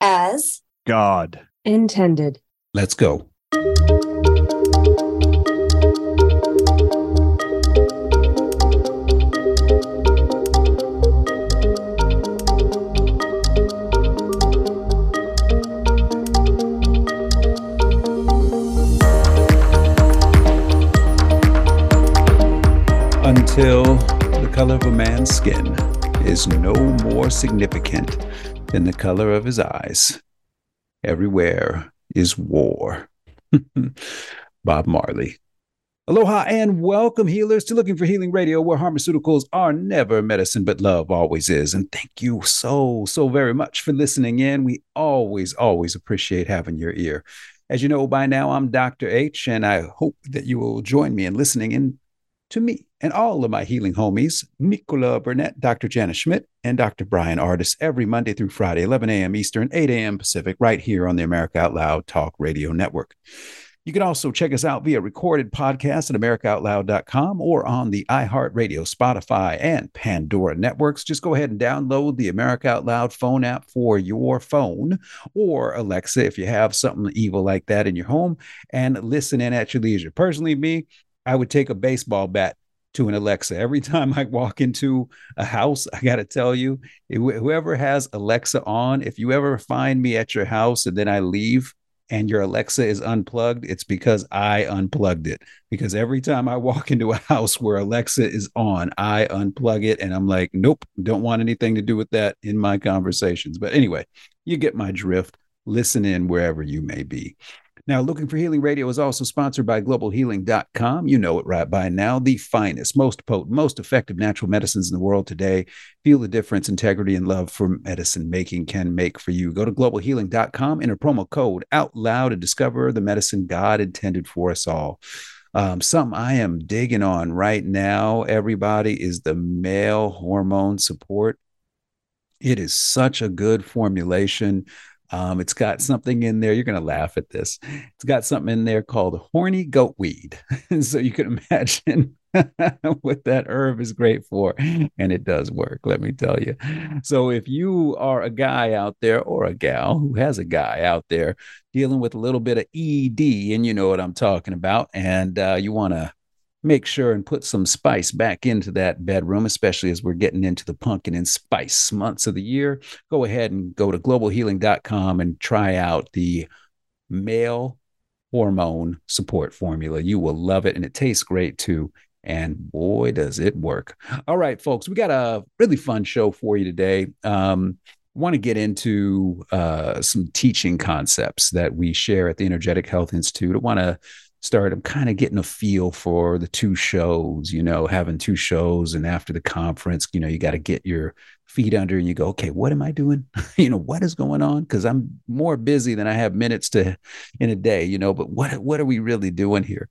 as God intended. Let's go. Until the color of a man's skin is no more significant than the color of his eyes. Everywhere is war. Bob Marley. Aloha and welcome, healers, to Looking for Healing Radio, where pharmaceuticals are never medicine, but love always is. And thank you so, so very much for listening in. We always, always appreciate having your ear. As you know by now, I'm Dr. H, and I hope that you will join me in listening in to me and all of my healing homies, Nicola Burnett, Dr. Jana Schmidt, and Dr. Bryan Ardis, every Monday through Friday, 11 a.m. Eastern, 8 a.m. Pacific, right here on the America Out Loud Talk Radio Network. You can also check us out via recorded podcast at americaoutloud.com or on the iHeartRadio, Spotify, and Pandora networks. Just go ahead and download the America Out Loud phone app for your phone or Alexa if you have something evil like that in your home and listen in at your leisure. Personally, me, I would take a baseball bat to an Alexa. Every time I walk into a house, I got to tell you, whoever has Alexa on, if you ever find me at your house and then I leave and your Alexa is unplugged, it's because I unplugged it. Because every time I walk into a house where Alexa is on, I unplug it and I'm like, nope, don't want anything to do with that in my conversations. But anyway, you get my drift. Listen in wherever you may be. Now, Looking for Healing Radio is also sponsored by globalhealing.com. You know it right by now. The finest, most potent, most effective natural medicines in the world today. Feel the difference integrity and love for medicine making can make for you. Go to globalhealing.com, enter promo code out loud and discover the medicine God intended for us all. Um, something I am digging on right now, everybody, is the male hormone support. It is such a good formulation. Um, it's got something in there. You're going to laugh at this. It's got something in there called horny goat weed. so you can imagine what that herb is great for. And it does work, let me tell you. So if you are a guy out there or a gal who has a guy out there dealing with a little bit of ED, and you know what I'm talking about, and uh, you want to make sure and put some spice back into that bedroom, especially as we're getting into the pumpkin and spice months of the year. Go ahead and go to globalhealing.com and try out the male hormone support formula. You will love it, and it tastes great too. And boy, does it work. All right, folks, we got a really fun show for you today. Um, want to get into uh, some teaching concepts that we share at the Energetic Health Institute. I want to started I'm kind of getting a feel for the two shows, you know, having two shows. And after the conference, you know, you got to get your feet under and you go, okay, what am I doing? you know, what is going on? Because I'm more busy than I have minutes to in a day, you know, but what what are we really doing here?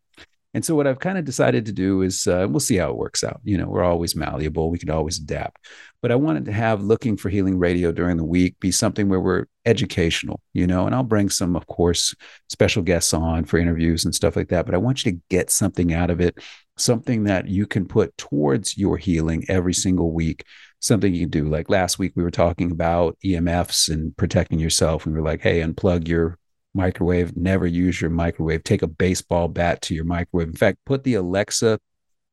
And so what I've kind of decided to do is uh, we'll see how it works out. You know, we're always malleable. We can always adapt. But I wanted to have looking for healing radio during the week be something where we're educational, you know, and I'll bring some, of course, special guests on for interviews and stuff like that. But I want you to get something out of it, something that you can put towards your healing every single week something you can do. Like last week, we were talking about EMFs and protecting yourself. We were like, hey, unplug your microwave. Never use your microwave. Take a baseball bat to your microwave. In fact, put the Alexa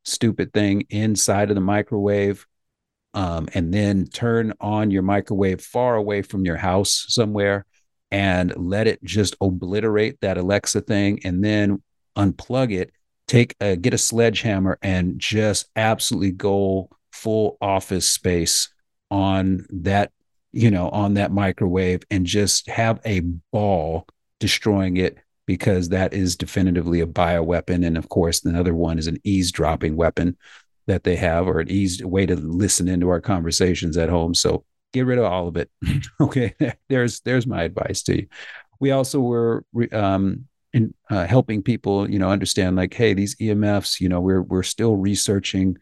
stupid thing inside of the microwave um, and then turn on your microwave far away from your house somewhere and let it just obliterate that Alexa thing and then unplug it. Take a, get a sledgehammer and just absolutely go full office space on that you know on that microwave and just have a ball destroying it because that is definitively a bioweapon. And of course, another one is an eavesdropping weapon that they have, or an ease way to listen into our conversations at home. So get rid of all of it. okay, there's there's my advice to you. We also were um, in, uh, helping people, you know, understand like, hey, these EMFs, you know, we're we're still researching,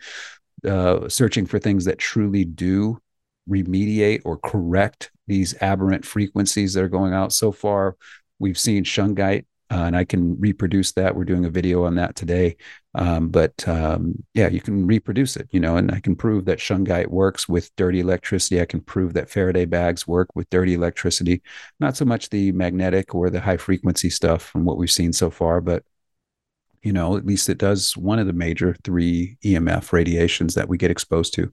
uh, searching for things that truly do remediate or correct these aberrant frequencies that are going out. So far, We've seen shungite uh, and I can reproduce that. We're doing a video on that today. Um, but um, yeah, you can reproduce it, you know, and I can prove that shungite works with dirty electricity. I can prove that Faraday bags work with dirty electricity. Not so much the magnetic or the high frequency stuff from what we've seen so far, but you know, at least it does one of the major three EMF radiations that we get exposed to.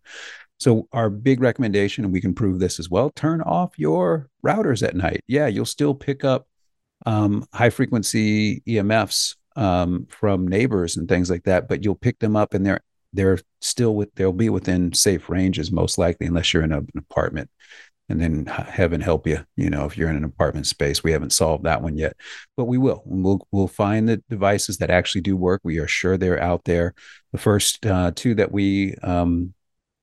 So our big recommendation, and we can prove this as well, turn off your routers at night. Yeah, you'll still pick up um, high frequency EMFs um, from neighbors and things like that, but you'll pick them up and they're they're still with they'll be within safe ranges most likely, unless you're in a, an apartment. And then heaven help you, you know, if you're in an apartment space, we haven't solved that one yet, but we will. We'll we'll find the devices that actually do work. We are sure they're out there. The first uh, two that we um,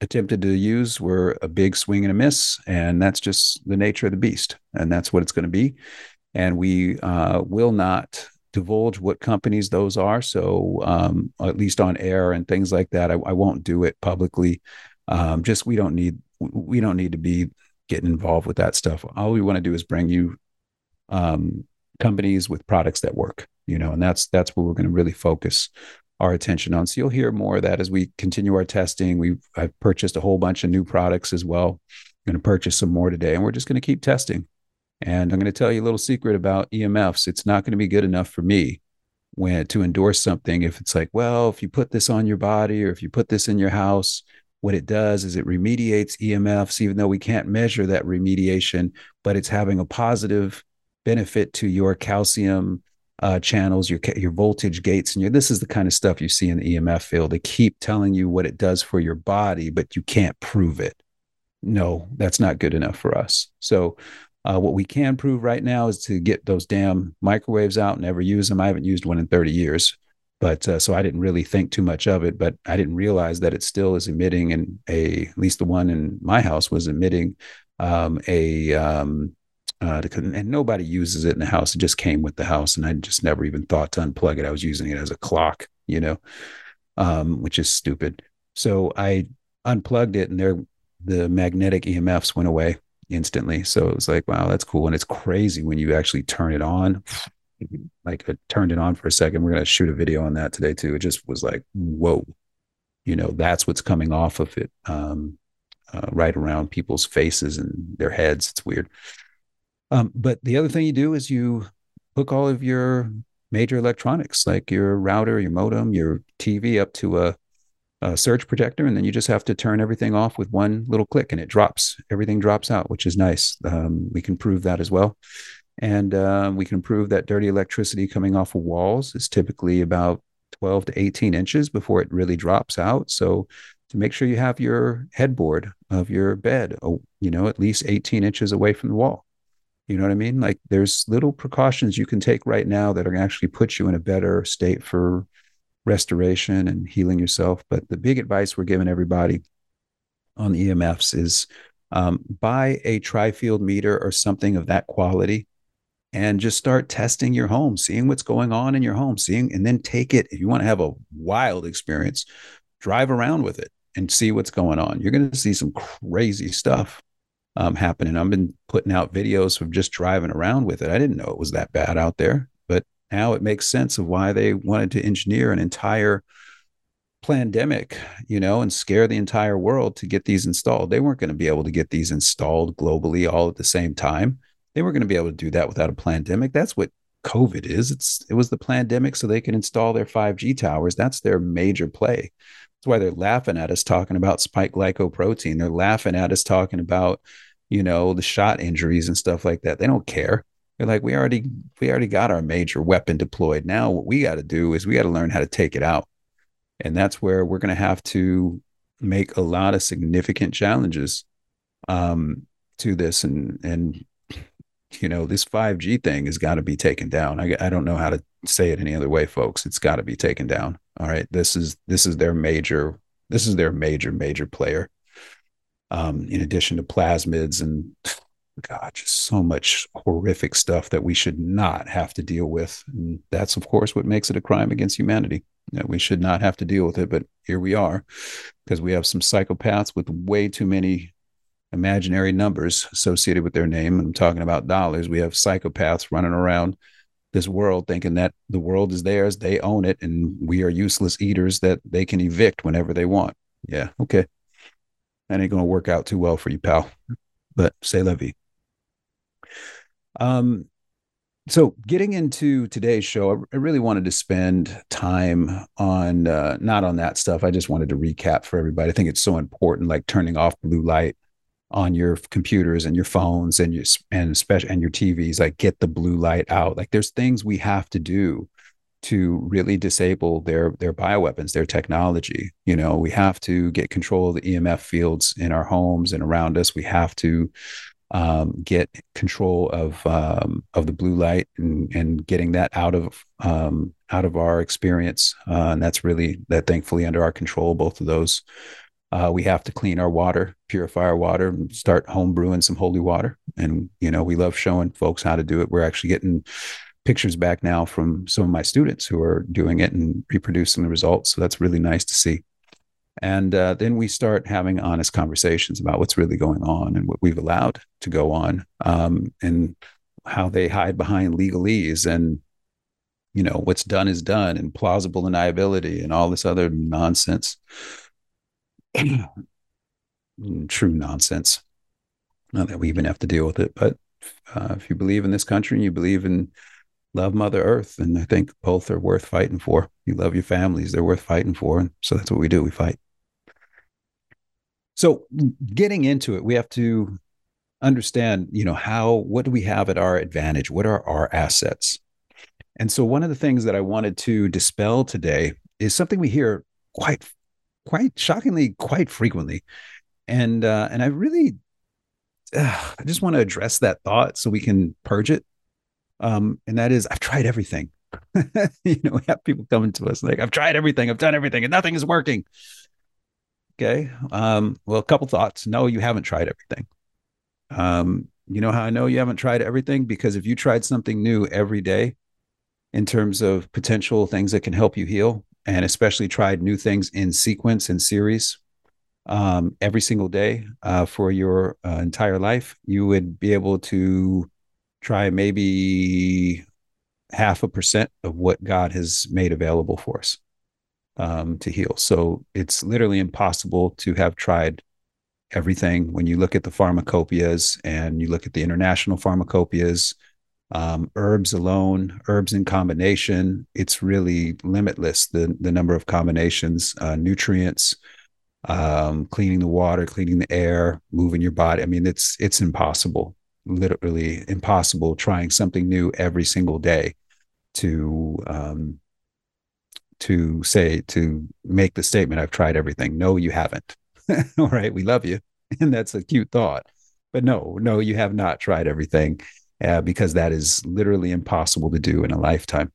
attempted to use were a big swing and a miss, and that's just the nature of the beast, and that's what it's going to be and we uh, will not divulge what companies those are. So um, at least on air and things like that, I, I won't do it publicly. Um, just we don't need we don't need to be getting involved with that stuff. All we want to do is bring you um, companies with products that work. You know, and that's that's where we're going to really focus our attention on. So you'll hear more of that as we continue our testing. We've I've purchased a whole bunch of new products as well. Going to purchase some more today, and we're just going to keep testing. And I'm going to tell you a little secret about EMFs. It's not going to be good enough for me when to endorse something if it's like, well, if you put this on your body or if you put this in your house, what it does is it remediates EMFs, even though we can't measure that remediation, but it's having a positive benefit to your calcium uh, channels, your your voltage gates, and your. This is the kind of stuff you see in the EMF field. They keep telling you what it does for your body, but you can't prove it. No, that's not good enough for us. So uh, what we can prove right now is to get those damn microwaves out and never use them. I haven't used one in 30 years, but uh, so I didn't really think too much of it. But I didn't realize that it still is emitting, and a at least the one in my house was emitting um, a um, uh, and nobody uses it in the house. It just came with the house, and I just never even thought to unplug it. I was using it as a clock, you know, um, which is stupid. So I unplugged it, and there the magnetic EMFs went away instantly. So it was like, wow, that's cool. And it's crazy when you actually turn it on. Like I turned it on for a second. We're going to shoot a video on that today too. It just was like, whoa, you know, that's what's coming off of it, um, uh, right around people's faces and their heads. It's weird. Um, but the other thing you do is you hook all of your major electronics, like your router, your modem, your TV, up to a a surge protector, and then you just have to turn everything off with one little click, and it drops. Everything drops out, which is nice. Um, we can prove that as well, and uh, we can prove that dirty electricity coming off of walls is typically about 12 to 18 inches before it really drops out. So to make sure you have your headboard of your bed, oh, you know, at least 18 inches away from the wall. You know what I mean? Like there's little precautions you can take right now that are actually put you in a better state for restoration and healing yourself. But the big advice we're giving everybody on the EMFs is um, buy a tri-field meter or something of that quality and just start testing your home, seeing what's going on in your home, seeing, and then take it. If you want to have a wild experience, drive around with it and see what's going on. You're going to see some crazy stuff um, happening. I've been putting out videos of just driving around with it. I didn't know it was that bad out there now it makes sense of why they wanted to engineer an entire pandemic, you know, and scare the entire world to get these installed. They weren't going to be able to get these installed globally all at the same time. They weren't going to be able to do that without a pandemic. That's what COVID is. It's it was the pandemic so they can install their 5G towers. That's their major play. That's why they're laughing at us talking about spike glycoprotein. They're laughing at us talking about, you know, the shot injuries and stuff like that. They don't care. They're like, we already we already got our major weapon deployed. Now what we got to do is we got to learn how to take it out. And that's where we're going to have to make a lot of significant challenges um, to this. And and you know, this 5G thing has got to be taken down. I, I don't know how to say it any other way, folks. It's got to be taken down. All right. This is this is their major, this is their major, major player. Um, in addition to plasmids and God, just so much horrific stuff that we should not have to deal with. And that's, of course, what makes it a crime against humanity. That we should not have to deal with it, but here we are because we have some psychopaths with way too many imaginary numbers associated with their name. I'm talking about dollars. We have psychopaths running around this world thinking that the world is theirs, they own it, and we are useless eaters that they can evict whenever they want. Yeah, okay. That ain't gonna work out too well for you, pal. But say vie. Um, so getting into today's show, I really wanted to spend time on uh, not on that stuff. I just wanted to recap for everybody. I think it's so important, like turning off blue light on your computers and your phones and your and especially and your TVs. Like get the blue light out. Like there's things we have to do to really disable their their bioweapons, their technology. You know, we have to get control of the EMF fields in our homes and around us. We have to um, get control of um, of the blue light and, and getting that out of um, out of our experience, uh, and that's really that thankfully under our control. Both of those, uh, we have to clean our water, purify our water, and start home brewing some holy water. And you know, we love showing folks how to do it. We're actually getting pictures back now from some of my students who are doing it and reproducing the results. So that's really nice to see. And uh, then we start having honest conversations about what's really going on and what we've allowed to go on um, and how they hide behind legalese and, you know, what's done is done and plausible deniability and all this other nonsense. True nonsense. Not that we even have to deal with it, but uh, if you believe in this country and you believe in love Mother Earth, and I think both are worth fighting for. You love your families; they're worth fighting for, and so that's what we do. We fight. So getting into it, we have to understand, you know, how what do we have at our advantage? What are our assets? And so one of the things that I wanted to dispel today is something we hear quite quite shockingly quite frequently. And uh, and I really uh, I just want to address that thought so we can purge it. Um, and that is I've tried everything. you know, we have people coming to us like, I've tried everything, I've done everything, and nothing is working. Okay. Um, well, a couple thoughts. No, you haven't tried everything. Um, you know how I know you haven't tried everything? Because if you tried something new every day in terms of potential things that can help you heal, and especially tried new things in sequence and series um, every single day uh, for your uh, entire life, you would be able to try maybe half a percent of what God has made available for us um, to heal. So it's literally impossible to have tried everything. When you look at the pharmacopoeias and you look at the international pharmacopoeias, um, herbs alone, herbs in combination, it's really limitless the the number of combinations, uh, nutrients, um, cleaning the water, cleaning the air, moving your body. I mean, it's it's impossible, literally impossible. Trying something new every single day to um, to say to make the statement i've tried everything. No you haven't. All right we love you. And that's a cute thought. But no no you have not tried everything uh, because that is literally impossible to do in a lifetime.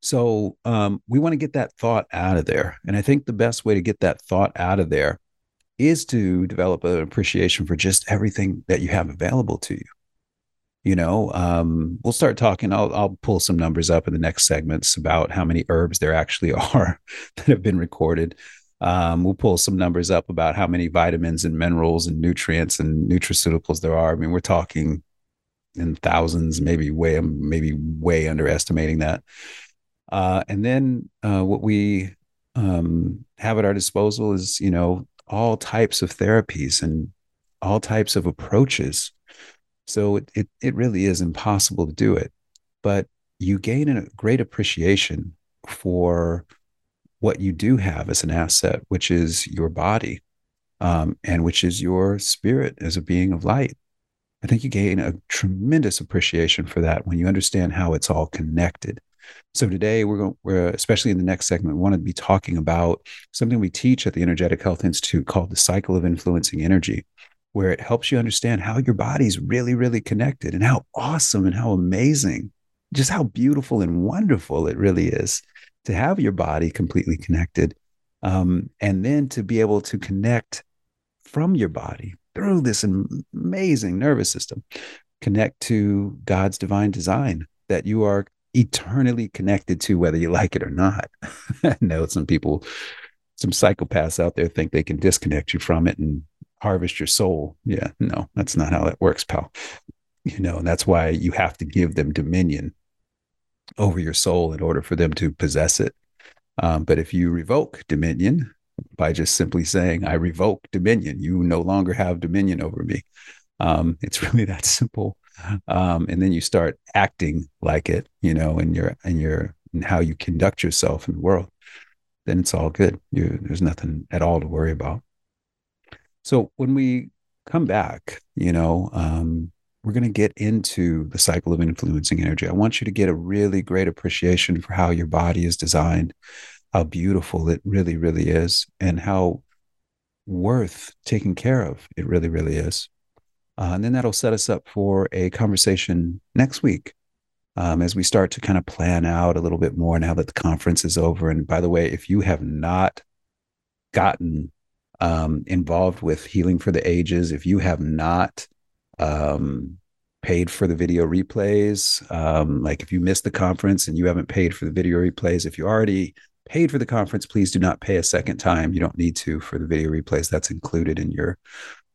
So um, we want to get that thought out of there. And i think the best way to get that thought out of there is to develop an appreciation for just everything that you have available to you you know um, we'll start talking. I'll, I'll pull some numbers up in the next segments about how many herbs there actually are that have been recorded. Um, we'll pull some numbers up about how many vitamins and minerals and nutrients and nutraceuticals there are. I mean we're talking in thousands maybe way maybe way underestimating that. Uh, and then uh, what we um, have at our disposal is you know all types of therapies and all types of approaches so it, it, it really is impossible to do it. But you gain a great appreciation for what you do have as an asset, which is your body um, and which is your spirit as a being of light. I think you gain a tremendous appreciation for that when you understand how it's all connected. So today we're going, we're especially in the next segment, we want to be talking about something we teach at the Energetic Health Institute called the cycle of influencing energy where it helps you understand how your body's really, really connected and how awesome and how amazing, just how beautiful and wonderful it really is to have your body completely connected. Um, and then to be able to connect from your body through this amazing nervous system, connect to God's divine design that you are eternally connected to, whether you like it or not. I know some people, some psychopaths out there think they can disconnect you from it and harvest your soul. Yeah, no, that's not how that works, pal. you know, and that's why you have to give them dominion over your soul in order for them to possess it. Um, but if you revoke dominion by just simply saying, I revoke dominion, you no longer have dominion over me. Um, it's really that simple. Um, and then you start acting like it, you know, in your in your in how you conduct yourself in the world. Then it's all good. You, there's nothing at all to worry about. So when we come back, you know, um, we're going to get into the cycle of influencing energy. I want you to get a really great appreciation for how your body is designed, how beautiful it really, really is, and how worth taking care of it really, really is. Uh, and then that'll set us up for a conversation next week um, as we start to kind of plan out a little bit more now that the conference is over. And by the way, if you have not gotten um, involved with Healing for the Ages, if you have not um, paid for the video replays, um, like if you missed the conference and you haven't paid for the video replays, if you already paid for the conference, please do not pay a second time. You don't need to for the video replays. That's included in your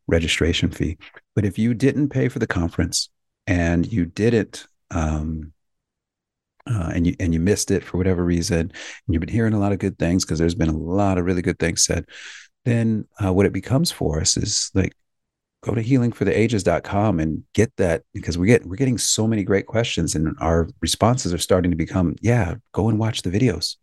registration fee. But if you didn't pay for the conference and you didn't, um, uh, and you and you missed it for whatever reason, and you've been hearing a lot of good things because there's been a lot of really good things said, then uh, what it becomes for us is like go to healingfortheages.com and get that because we get we're getting so many great questions and our responses are starting to become yeah go and watch the videos.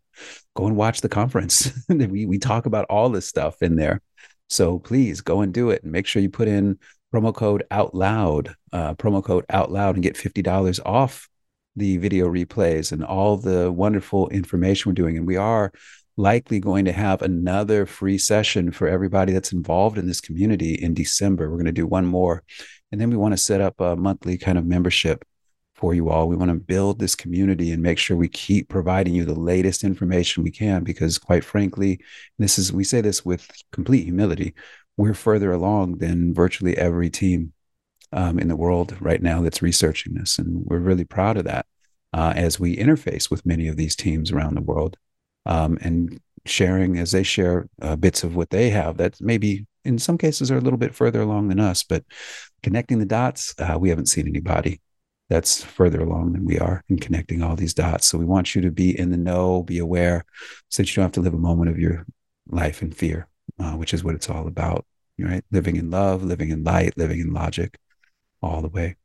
Go and watch the conference. We we talk about all this stuff in there. So please go and do it and make sure you put in promo code out loud, uh, promo code out loud and get $50 off the video replays and all the wonderful information we're doing. And we are likely going to have another free session for everybody that's involved in this community in December. We're going to do one more. And then we want to set up a monthly kind of membership for you all. We want to build this community and make sure we keep providing you the latest information we can because quite frankly, this is we say this with complete humility, we're further along than virtually every team um, in the world right now that's researching this and we're really proud of that uh, as we interface with many of these teams around the world um, and sharing as they share uh, bits of what they have that maybe in some cases are a little bit further along than us but connecting the dots uh, we haven't seen anybody that's further along than we are in connecting all these dots. So we want you to be in the know, be aware, so that you don't have to live a moment of your life in fear, uh, which is what it's all about, right? Living in love, living in light, living in logic, all the way.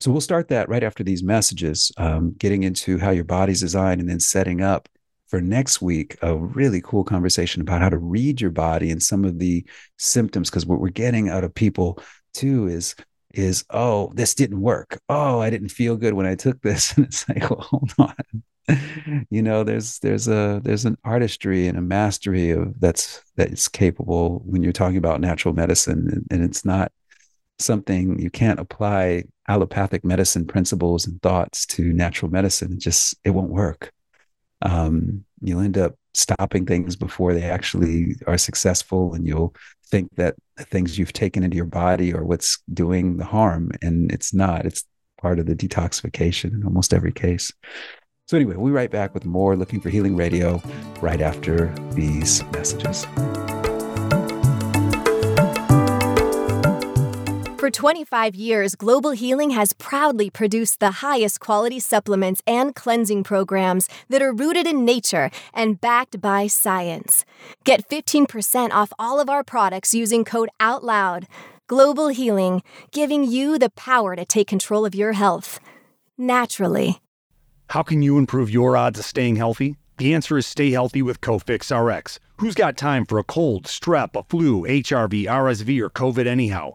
So we'll start that right after these messages, um, getting into how your body's designed, and then setting up for next week a really cool conversation about how to read your body and some of the symptoms. Because what we're getting out of people too is is oh this didn't work. Oh i didn't feel good when i took this. And it's like well hold on. You know there's there's a there's an artistry and a mastery of that's that's capable when you're talking about natural medicine and, and it's not something you can't apply allopathic medicine principles and thoughts to natural medicine. It just it won't work um, you'll end up stopping things before they actually are successful and you'll think that the things you've taken into your body are what's doing the harm and it's not. It's part of the detoxification in almost every case. So anyway we'll be right back with more looking for healing radio right after these messages For 25 years, Global Healing has proudly produced the highest quality supplements and cleansing programs that are rooted in nature and backed by science. Get 15% off all of our products using code OUTLOUD. Global Healing, giving you the power to take control of your health naturally. How can you improve your odds of staying healthy? The answer is stay healthy with Cofix RX. Who's got time for a cold, strep, a flu, HRV, RSV, or COVID anyhow?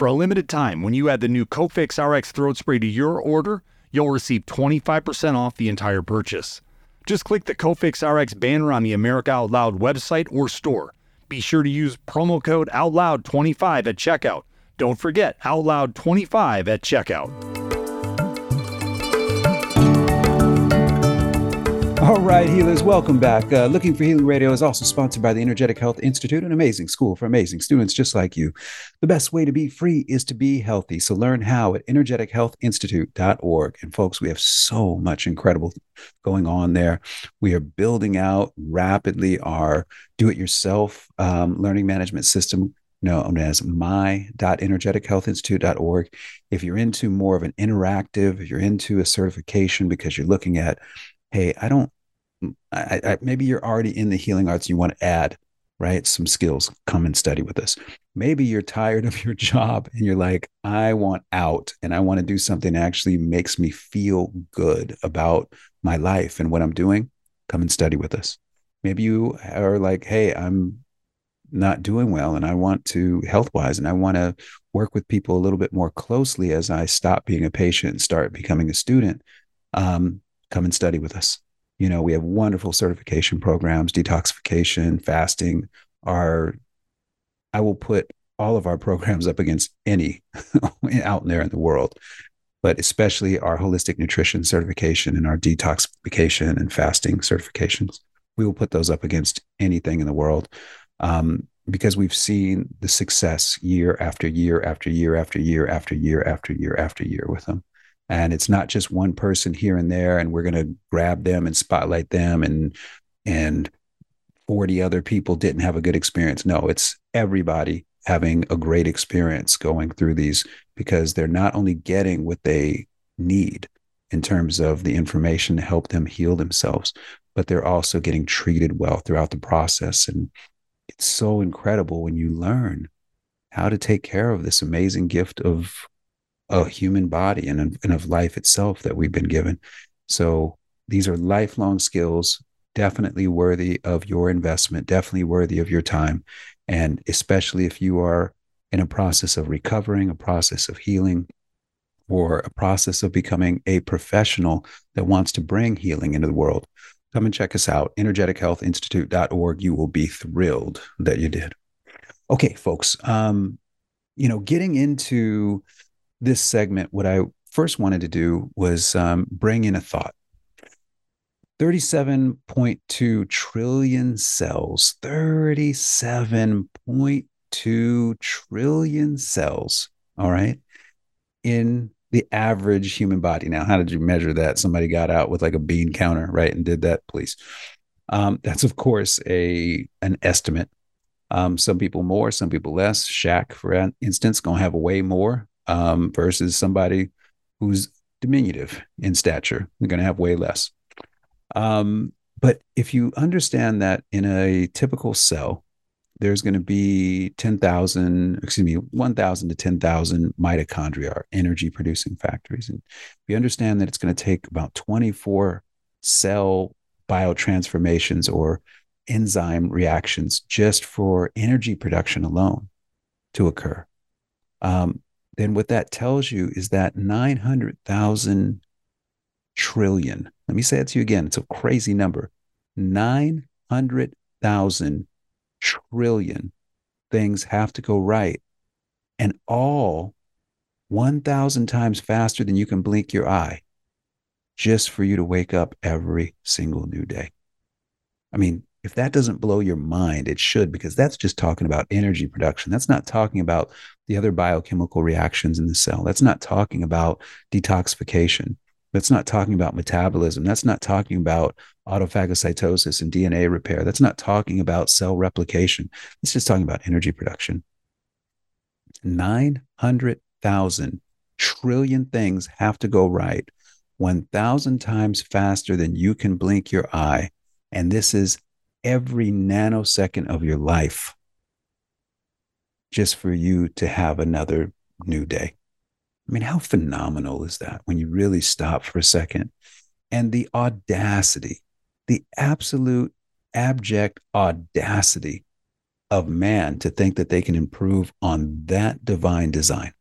For a limited time, when you add the new Cofix RX throat spray to your order, you'll receive 25% off the entire purchase. Just click the Cofix RX banner on the America Out Loud website or store. Be sure to use promo code OUTLOUD25 at checkout. Don't forget OUTLOUD25 at checkout. All right, healers, welcome back. Uh, Looking for Healing Radio is also sponsored by the Energetic Health Institute, an amazing school for amazing students just like you. The best way to be free is to be healthy. So learn how at energetichealthinstitute.org. And folks, we have so much incredible going on there. We are building out rapidly our do it yourself um, learning management system known as my.energetichealthinstitute.org. If you're into more of an interactive, if you're into a certification because you're looking at hey, I don't, I, I, maybe you're already in the healing arts and you want to add, right, some skills, come and study with us. Maybe you're tired of your job and you're like, I want out and I want to do something that actually makes me feel good about my life and what I'm doing. Come and study with us. Maybe you are like, hey, I'm not doing well and I want to health wise and I want to work with people a little bit more closely as I stop being a patient and start becoming a student. Um, come and study with us. You know, we have wonderful certification programs, detoxification, fasting. Our, I will put all of our programs up against any out there in the world, but especially our holistic nutrition certification and our detoxification and fasting certifications. We will put those up against anything in the world um, because we've seen the success year after year after year after year after year after year after year with them and it's not just one person here and there and we're going to grab them and spotlight them and and 40 other people didn't have a good experience. No it's everybody having a great experience going through these because they're not only getting what they need in terms of the information to help them heal themselves but they're also getting treated well throughout the process. And it's so incredible when you learn how to take care of this amazing gift of a human body and, and of life itself that we've been given. So these are lifelong skills, definitely worthy of your investment, definitely worthy of your time. And especially if you are in a process of recovering, a process of healing, or a process of becoming a professional that wants to bring healing into the world, come and check us out, energetichealthinstitute.org. You will be thrilled that you did. Okay, folks. Um, you know, getting into this segment, what I first wanted to do was um, bring in a thought. 37.2 trillion cells, 37.2 trillion cells. All right. In the average human body. Now, how did you measure that? Somebody got out with like a bean counter, right? And did that, please. Um, that's of course a an estimate. Um, some people more, some people less. Shaq, for instance, gonna have way more um, versus somebody who's diminutive in stature. They're going to have way less. Um, but if you understand that in a typical cell, there's going to be 10,000, excuse me, 1,000 to 10,000 mitochondria, are energy producing factories. And you understand that it's going to take about 24 cell biotransformations or enzyme reactions just for energy production alone to occur, um, then what that tells you is that 900,000 trillion, let me say it to you again, it's a crazy number 900,000 trillion things have to go right. And all 1,000 times faster than you can blink your eye just for you to wake up every single new day. I mean, if that doesn't blow your mind, it should, because that's just talking about energy production. That's not talking about the other biochemical reactions in the cell. That's not talking about detoxification. That's not talking about metabolism. That's not talking about autophagocytosis and DNA repair. That's not talking about cell replication. It's just talking about energy production. 900,000 trillion things have to go right 1,000 times faster than you can blink your eye. And this is every nanosecond of your life just for you to have another new day. I mean, how phenomenal is that when you really stop for a second? And the audacity, the absolute abject audacity of man to think that they can improve on that divine design.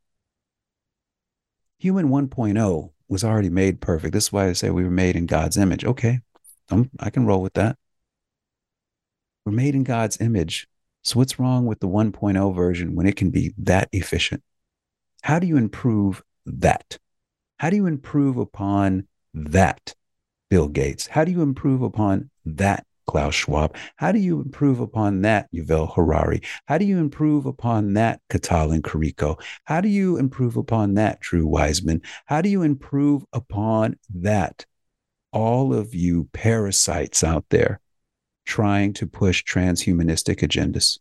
Human 1.0 was already made perfect. This is why I say we were made in God's image. Okay, I'm, I can roll with that. We're made in God's image. So, what's wrong with the 1.0 version when it can be that efficient? How do you improve that? How do you improve upon that? Bill Gates? How do you improve upon that Klaus Schwab? How do you improve upon that, Yuval Harari? How do you improve upon that, Katalin Karikó? How do you improve upon that, Drew Weissman? How do you improve upon that? All of you parasites out there trying to push transhumanistic agendas.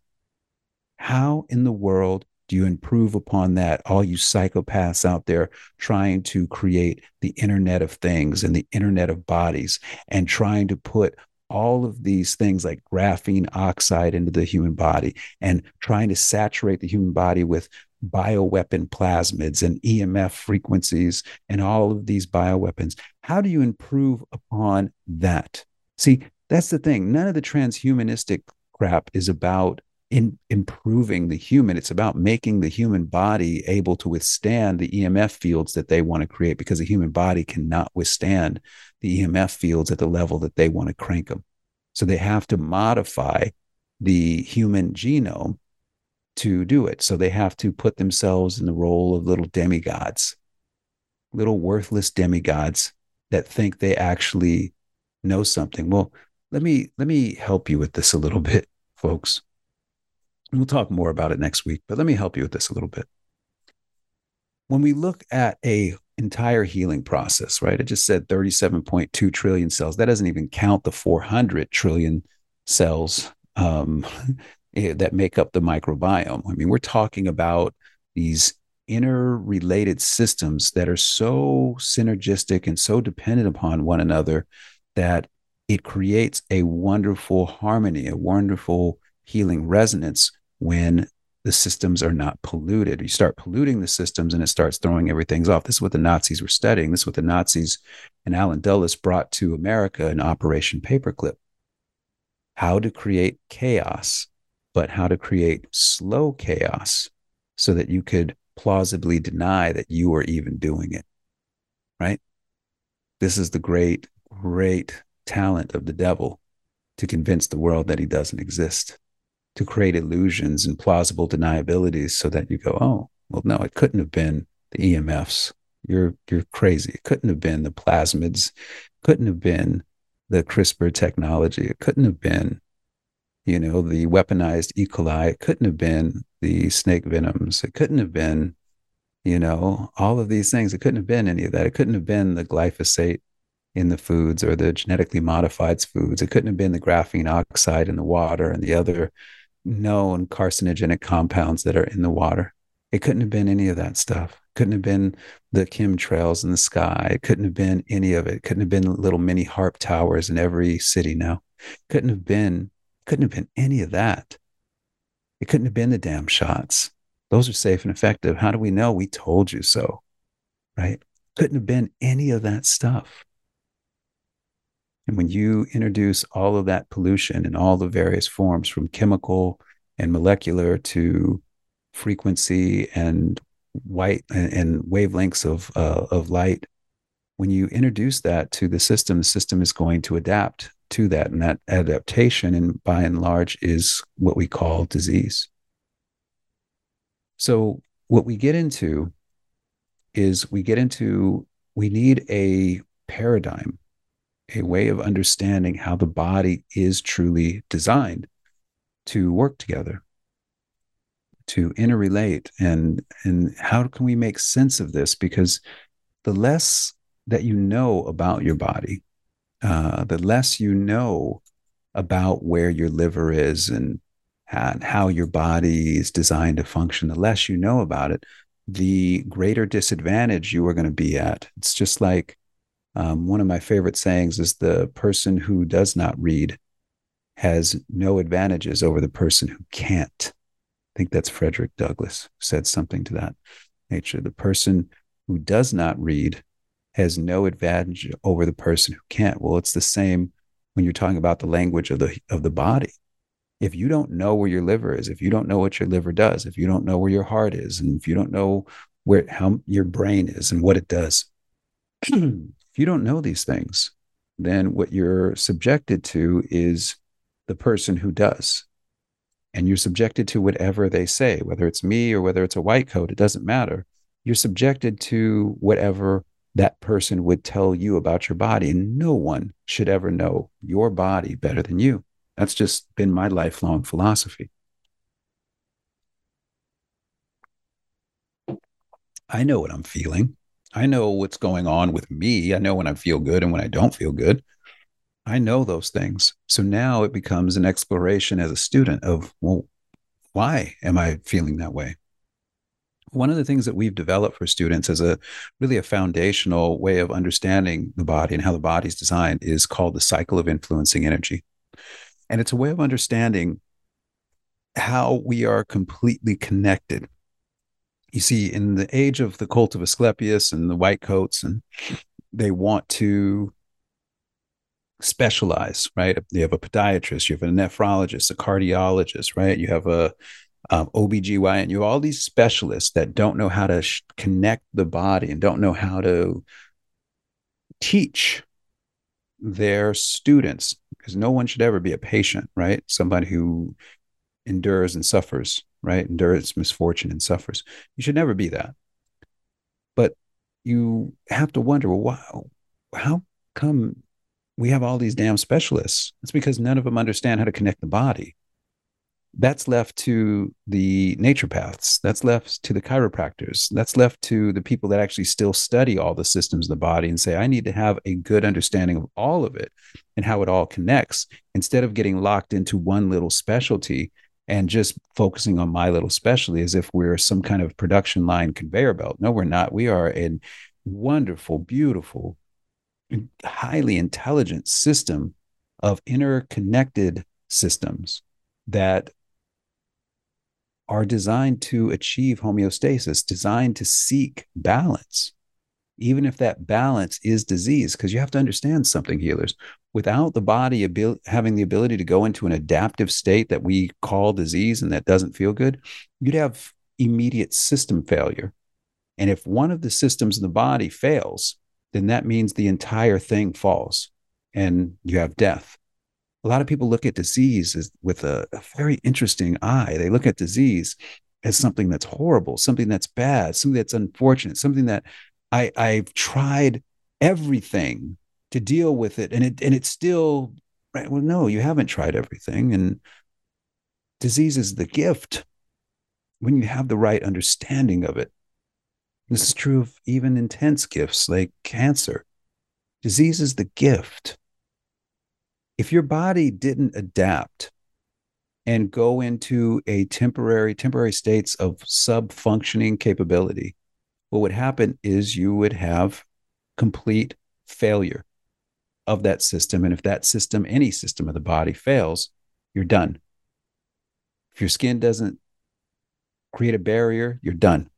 How in the world do you improve upon that? All you psychopaths out there trying to create the Internet of Things and the Internet of Bodies and trying to put all of these things like graphene oxide into the human body and trying to saturate the human body with bioweapon plasmids and EMF frequencies and all of these bioweapons. How do you improve upon that? See, that's the thing. None of the transhumanistic crap is about in improving the human. It's about making the human body able to withstand the EMF fields that they want to create because the human body cannot withstand the EMF fields at the level that they want to crank them. So they have to modify the human genome to do it. So they have to put themselves in the role of little demigods, little worthless demigods that think they actually know something. Well, let me let me help you with this a little bit, folks. We'll talk more about it next week, but let me help you with this a little bit. When we look at a entire healing process, right? It just said 37.2 trillion cells. That doesn't even count the 400 trillion cells um, eh, that make up the microbiome. I mean, we're talking about these interrelated systems that are so synergistic and so dependent upon one another that it creates a wonderful harmony, a wonderful healing resonance when the systems are not polluted. You start polluting the systems and it starts throwing everything off. This is what the Nazis were studying. This is what the Nazis and Allen Dulles brought to America in Operation Paperclip. How to create chaos, but how to create slow chaos so that you could plausibly deny that you are even doing it. Right? This is the great, great talent of the devil to convince the world that he doesn't exist to create illusions and plausible deniabilities so that you go, oh, well, no, it couldn't have been the EMFs. You're you're crazy. It couldn't have been the plasmids. Couldn't have been the CRISPR technology. It couldn't have been, you know, the weaponized E. coli. It couldn't have been the snake venoms. It couldn't have been, you know, all of these things. It couldn't have been any of that. It couldn't have been the glyphosate in the foods or the genetically modified foods. It couldn't have been the graphene oxide in the water and the other known carcinogenic compounds that are in the water. It couldn't have been any of that stuff. Couldn't have been the chemtrails in the sky. It couldn't have been any of it. Couldn't have been little mini HAARP towers in every city now. Couldn't have been, couldn't have been any of that. It couldn't have been the damn shots. Those are safe and effective. How do we know? We told you so, right? Couldn't have been any of that stuff. And when you introduce all of that pollution in all the various forms, from chemical and molecular to frequency and white and, and wavelengths of uh, of light, when you introduce that to the system, the system is going to adapt to that, and that adaptation, and by and large, is what we call disease. So, what we get into is we get into we need a paradigm a way of understanding how the body is truly designed to work together to interrelate and and how can we make sense of this? Because the less that you know about your body uh, the less you know about where your liver is and, and how your body is designed to function the less you know about it the greater disadvantage you are going to be at. It's just like um, one of my favorite sayings is the person who does not read has no advantages over the person who can't. I think that's Frederick Douglass said something to that nature. The person who does not read has no advantage over the person who can't. Well, it's the same when you're talking about the language of the of the body. If you don't know where your liver is, if you don't know what your liver does, if you don't know where your heart is, and if you don't know where how your brain is and what it does, you don't know these things, then what you're subjected to is the person who does. And you're subjected to whatever they say, whether it's me or whether it's a white coat, it doesn't matter. You're subjected to whatever that person would tell you about your body. And no one should ever know your body better than you. That's just been my lifelong philosophy. I know what I'm feeling. I know what's going on with me. I know when I feel good and when I don't feel good. I know those things. So now it becomes an exploration as a student of, well, why am I feeling that way? One of the things that we've developed for students as a really a foundational way of understanding the body and how the body's designed is called the cycle of influencing energy. And it's a way of understanding how we are completely connected you see in the age of the cult of Asclepius and the white coats, and they want to specialize, right? You have a podiatrist, you have a nephrologist, a cardiologist, right? You have a um, OBGYN, you have all these specialists that don't know how to sh- connect the body and don't know how to teach their students because no one should ever be a patient, right? Somebody who endures and suffers right? Endures misfortune and suffers. You should never be that. But you have to wonder, well, wow, how come we have all these damn specialists? It's because none of them understand how to connect the body. That's left to the naturopaths. That's left to the chiropractors. That's left to the people that actually still study all the systems of the body and say, I need to have a good understanding of all of it and how it all connects instead of getting locked into one little specialty and just focusing on my little specialty as if we're some kind of production line conveyor belt. No, we're not. We are a wonderful, beautiful, highly intelligent system of interconnected systems that are designed to achieve homeostasis, designed to seek balance, even if that balance is disease. Because you have to understand something, healers without the body abil- having the ability to go into an adaptive state that we call disease and that doesn't feel good, you'd have immediate system failure. And if one of the systems in the body fails, then that means the entire thing falls and you have death. A lot of people look at disease as, with a, a very interesting eye. They look at disease as something that's horrible, something that's bad, something that's unfortunate, something that I, I've tried everything to deal with it and it and it's still right well no you haven't tried everything and disease is the gift when you have the right understanding of it. This is true of even intense gifts like cancer. Disease is the gift. If your body didn't adapt and go into a temporary temporary states of sub functioning capability what would happen is you would have complete failure of that system. And if that system, any system of the body fails, you're done. If your skin doesn't create a barrier, you're done.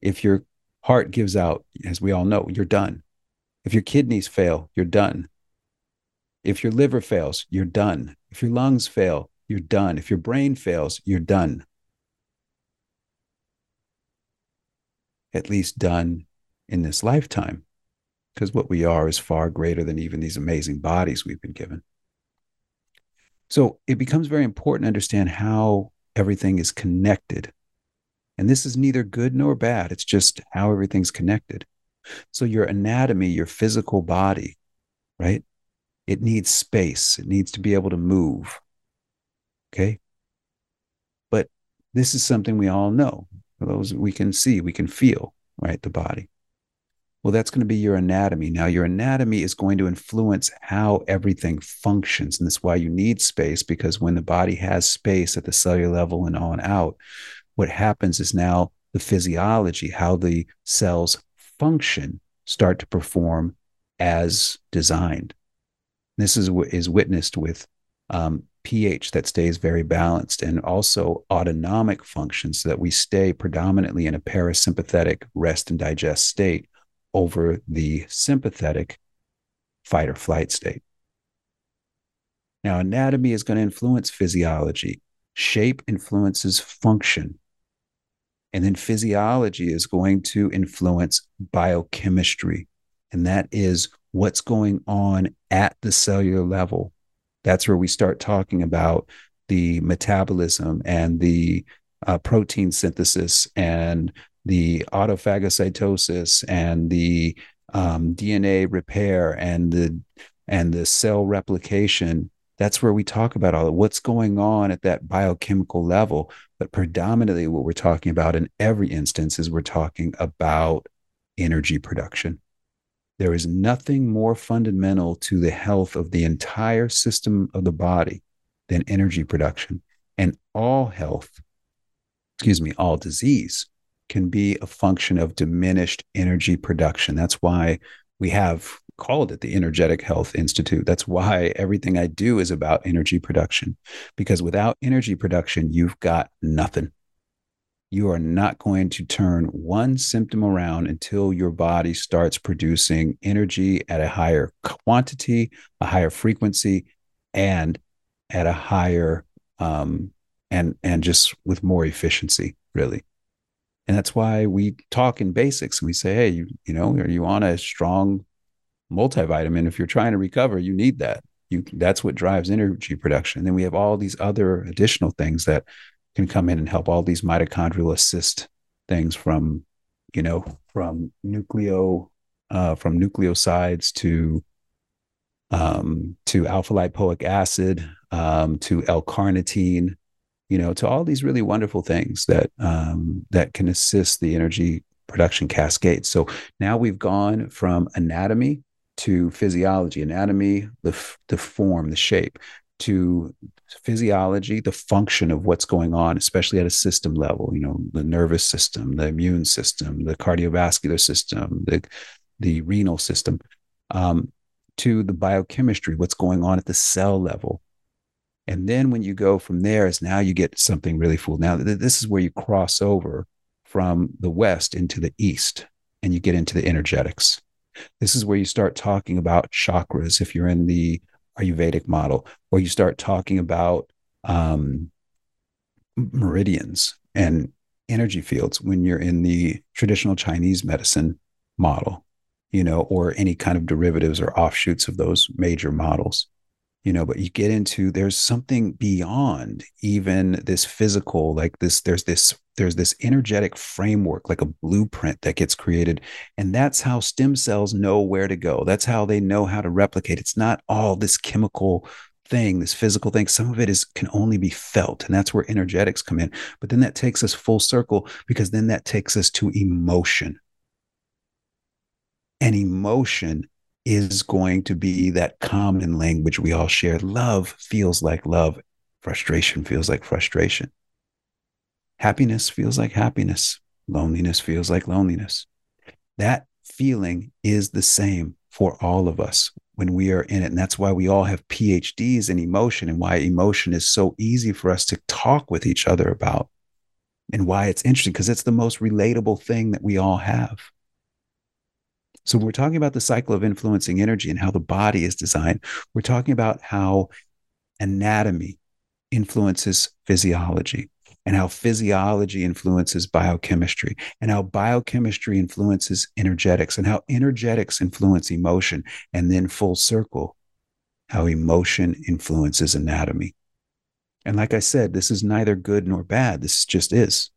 If your heart gives out, as we all know, you're done. If your kidneys fail, you're done. If your liver fails, you're done. If your lungs fail, you're done. If your brain fails, you're done. At least done in this lifetime because what we are is far greater than even these amazing bodies we've been given. So it becomes very important to understand how everything is connected. And this is neither good nor bad, it's just how everything's connected. So your anatomy, your physical body, right? It needs space, it needs to be able to move. Okay. But this is something we all know. Those we can see, we can feel, right? The body. Well, that's going to be your anatomy. Now, your anatomy is going to influence how everything functions. And that's why you need space, because when the body has space at the cellular level and on out, what happens is now the physiology, how the cells function, start to perform as designed. This is is witnessed with um, pH that stays very balanced and also autonomic functions so that we stay predominantly in a parasympathetic rest and digest state over the sympathetic fight or flight state. Now, anatomy is going to influence physiology, shape influences function. And then physiology is going to influence biochemistry. And that is what's going on at the cellular level. That's where we start talking about the metabolism and the uh, protein synthesis and the autophagocytosis and the um, DNA repair and the and the cell replication. That's where we talk about all of what's going on at that biochemical level. But predominantly, what we're talking about in every instance is we're talking about energy production. There is nothing more fundamental to the health of the entire system of the body than energy production. And all health, excuse me, all disease can be a function of diminished energy production. That's why we have called it the Energetic Health Institute. That's why everything I do is about energy production, because without energy production, you've got nothing. You are not going to turn one symptom around until your body starts producing energy at a higher quantity, a higher frequency, and at a higher um, and and just with more efficiency, really. And that's why we talk in basics. We say, hey, you, you know, are you on a strong multivitamin? If you're trying to recover, you need that. You that's what drives energy production. And then we have all these other additional things that can come in and help all these mitochondrial assist things from, you know, from nucleo uh, from nucleosides to um, to alpha lipoic acid um, to L-carnitine, you know, to all these really wonderful things that um, that can assist the energy production cascade. So now we've gone from anatomy to physiology, anatomy, the the form, the shape, to physiology, the function of what's going on, especially at a system level. You know, the nervous system, the immune system, the cardiovascular system, the the renal system, um, to the biochemistry, what's going on at the cell level, and then when you go from there, is now you get something really cool. Now th- this is where you cross over from the west into the east, and you get into the energetics. This is where you start talking about chakras if you're in the Ayurvedic model, or you start talking about um, meridians and energy fields when you're in the traditional Chinese medicine model, you know, or any kind of derivatives or offshoots of those major models you know but you get into there's something beyond even this physical like this there's this there's this energetic framework like a blueprint that gets created and that's how stem cells know where to go. That's how they know how to replicate. It's not all this chemical thing this physical thing. Some of it is can only be felt and that's where energetics come in. But then that takes us full circle because then that takes us to emotion. And emotion is going to be that common language we all share. Love feels like love, frustration feels like frustration. Happiness feels like happiness, loneliness feels like loneliness. That feeling is the same for all of us when we are in it. And that's why we all have PhDs in emotion and why emotion is so easy for us to talk with each other about and why it's interesting because it's the most relatable thing that we all have. So we're talking about the cycle of influencing energy and how the body is designed. We're talking about how anatomy influences physiology and how physiology influences biochemistry and how biochemistry influences energetics and how energetics influence emotion and then full circle how emotion influences anatomy. And like I said, this is neither good nor bad. This just is.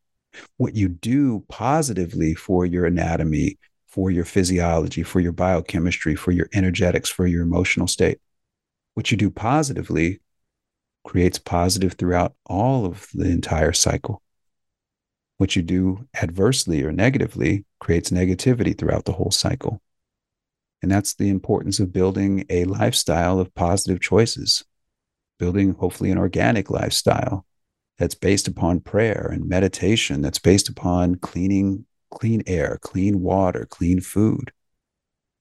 What you do positively for your anatomy for your physiology, for your biochemistry, for your energetics, for your emotional state. What you do positively creates positive throughout all of the entire cycle. What you do adversely or negatively creates negativity throughout the whole cycle. And that's the importance of building a lifestyle of positive choices, building hopefully an organic lifestyle that's based upon prayer and meditation, that's based upon cleaning clean air, clean water, clean food.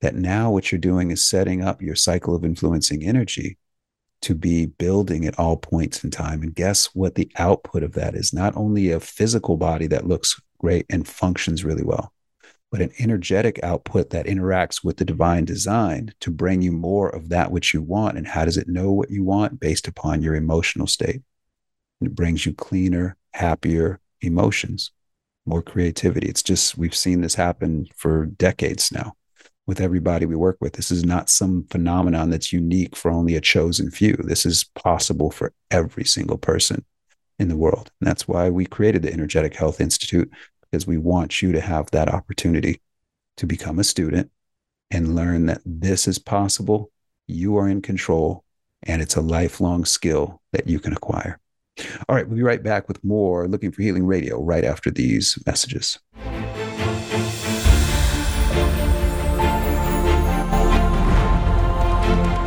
That now what you're doing is setting up your cycle of influencing energy to be building at all points in time. And guess what the output of that is? Not only a physical body that looks great and functions really well, but an energetic output that interacts with the divine design to bring you more of that which you want. And how does it know what you want? Based upon your emotional state. And it brings you cleaner, happier emotions more creativity. It's just, we've seen this happen for decades now with everybody we work with. This is not some phenomenon that's unique for only a chosen few. This is possible for every single person in the world. And that's why we created the Energetic Health Institute, because we want you to have that opportunity to become a student, and learn that this is possible, you are in control, and it's a lifelong skill that you can acquire. All right, we'll be right back with more Looking for Healing Radio right after these messages.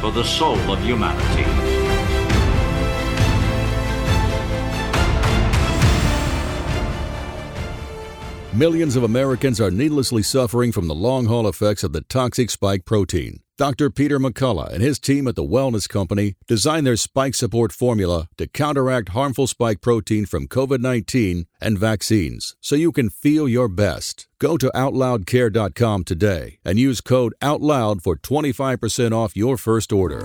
for the soul of humanity. Millions of Americans are needlessly suffering from the long haul effects of the toxic spike protein. Dr. Peter McCullough and his team at the Wellness Company designed their spike support formula to counteract harmful spike protein from COVID 19 and vaccines so you can feel your best. Go to OutLoudCare.com today and use code OUTLOUD for 25% off your first order.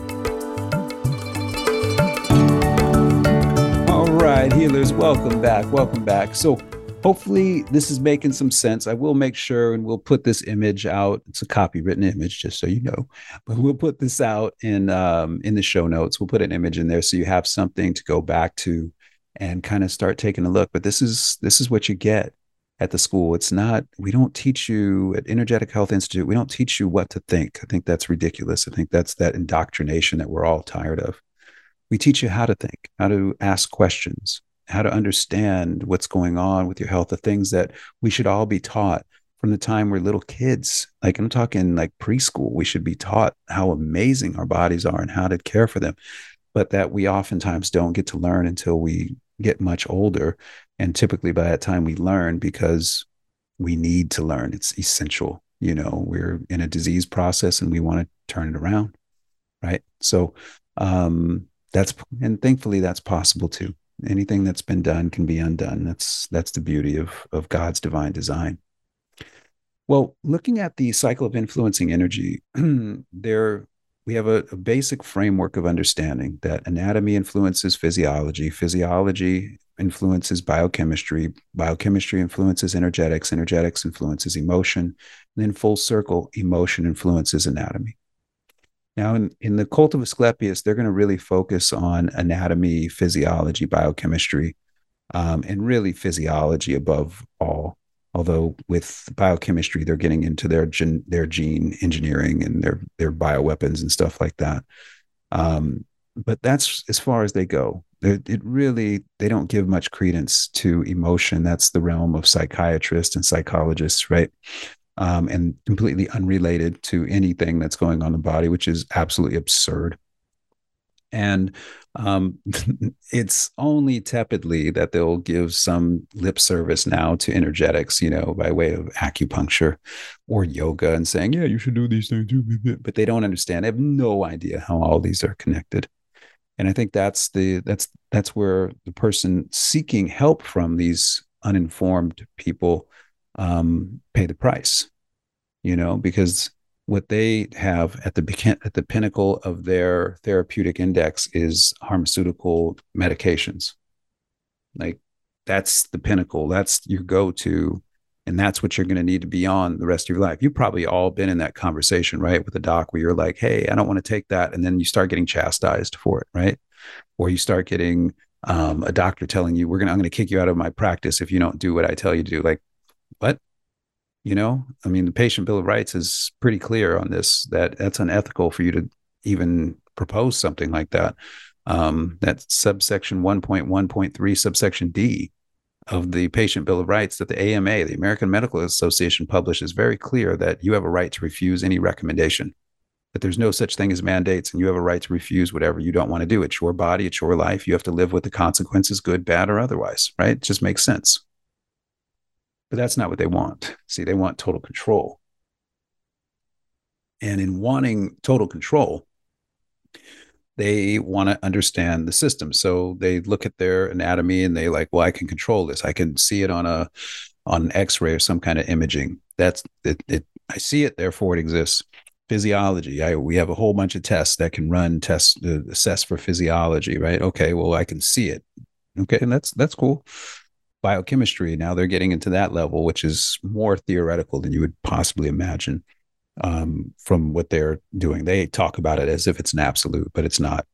All right, healers, welcome back. Welcome back. So, hopefully this is making some sense. I will make sure and we'll put this image out. It's a copywritten image, just so you know. But we'll put this out in um, in the show notes. We'll put an image in there so you have something to go back to and kind of start taking a look. But this is this is what you get at the school. It's not, we don't teach you at Energetic Health Institute, we don't teach you what to think. I think that's ridiculous. I think that's that indoctrination that we're all tired of. We teach you how to think, how to ask questions, how to understand what's going on with your health, the things that we should all be taught from the time we're little kids. Like I'm talking like preschool, we should be taught how amazing our bodies are and how to care for them, but that we oftentimes don't get to learn until we get much older. And typically by that time we learn because we need to learn. It's essential. You know, we're in a disease process and we want to turn it around. Right. So um that's and thankfully that's possible too anything that's been done can be undone. That's that's the beauty of of god's divine design. Well looking at the cycle of influencing energy there we have a, a, basic framework of understanding that anatomy influences physiology. Physiology influences biochemistry. Biochemistry influences energetics. Energetics influences emotion. And then full circle emotion influences anatomy now, in, in the cult of Asclepius, they're going to really focus on anatomy, physiology, biochemistry, um, and really physiology above all. Although with biochemistry, they're getting into their gen, their gene engineering and their their bioweapons and stuff like that. Um, but that's as far as they go. They're, it really they don't give much credence to emotion. That's the realm of psychiatrists and psychologists, right? Um, and completely unrelated to anything that's going on in the body, which is absolutely absurd. And um, it's only tepidly that they'll give some lip service now to energetics, you know, by way of acupuncture or yoga and saying, yeah, you should do these things. But they don't understand. They have no idea how all these are connected. And I think that's the that's that's where the person seeking help from these uninformed people um, pay the price, you know, because what they have at the at the pinnacle of their therapeutic index is pharmaceutical medications. Like that's the pinnacle. That's your go-to, and that's what you're going to need to be on the rest of your life. You've probably all been in that conversation, right, with a doc where you're like, "Hey, I don't want to take that," and then you start getting chastised for it, right? Or you start getting um, a doctor telling you, "We're gonna, I'm going to kick you out of my practice if you don't do what I tell you to do." Like, what? You know, I mean, the patient bill of rights is pretty clear on this. That that's unethical for you to even propose something like that. Um, that subsection 1.1.3, subsection D of the patient bill of rights that the AMA, the American Medical Association, publishes very clear that you have a right to refuse any recommendation. That there's no such thing as mandates, and you have a right to refuse whatever you don't want to do. It's your body, it's your life. You have to live with the consequences, good, bad, or otherwise. Right? It just makes sense. But that's not what they want. See, they want total control. And in wanting total control, they want to understand the system. So they look at their anatomy and they like, well, I can control this. I can see it on a on an X-ray or some kind of imaging. That's it, it I see it, therefore it exists. physiology. I, we have a whole bunch of tests that can run tests to assess for physiology, right? Okay, well, I can see it. Okay, and that's that's cool. Biochemistry. Now they're getting into that level, which is more theoretical than you would possibly imagine um, from what they're doing. They talk about it as if it's an absolute, but it's not.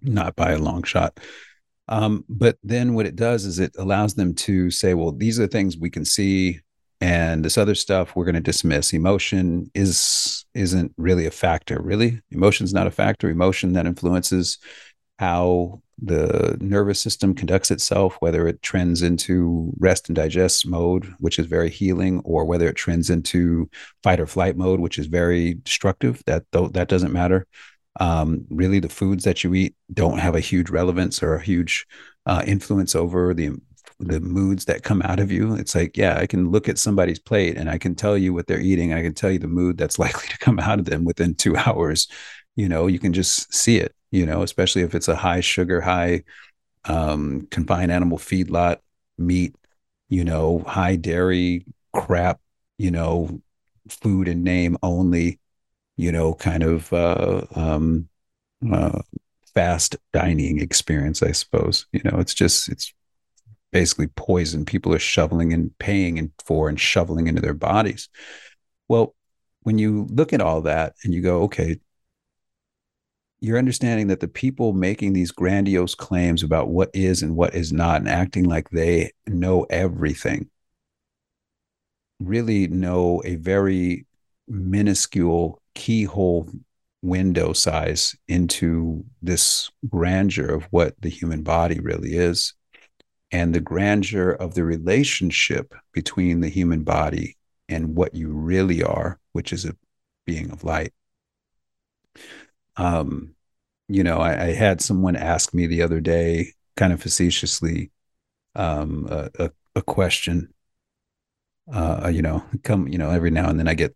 Not by a long shot. Um, but then what it does is it allows them to say, well, these are things we can see and this other stuff we're going to dismiss emotion is isn't really a factor really emotion's not a factor emotion that influences how the nervous system conducts itself whether it trends into rest and digest mode which is very healing or whether it trends into fight or flight mode which is very destructive that that doesn't matter um, really the foods that you eat don't have a huge relevance or a huge uh, influence over the the moods that come out of you. It's like, yeah, I can look at somebody's plate and I can tell you what they're eating. I can tell you the mood that's likely to come out of them within two hours. You know, you can just see it, you know, especially if it's a high sugar, high um, confined animal feedlot meat, you know, high dairy crap, you know, food and name only, you know, kind of uh, um, uh, fast dining experience, I suppose. You know, it's just, it's basically poison people are shoveling and paying and for and shoveling into their bodies. Well, when you look at all that and you go, okay, you're understanding that the people making these grandiose claims about what is and what is not and acting like they know everything really know a very minuscule keyhole window size into this grandeur of what the human body really is and the grandeur of the relationship between the human body and what you really are, which is a being of light. Um, you know, I, I had someone ask me the other day, kind of facetiously, um, a, a, a question. Uh, you know, come, you know, every now and then I get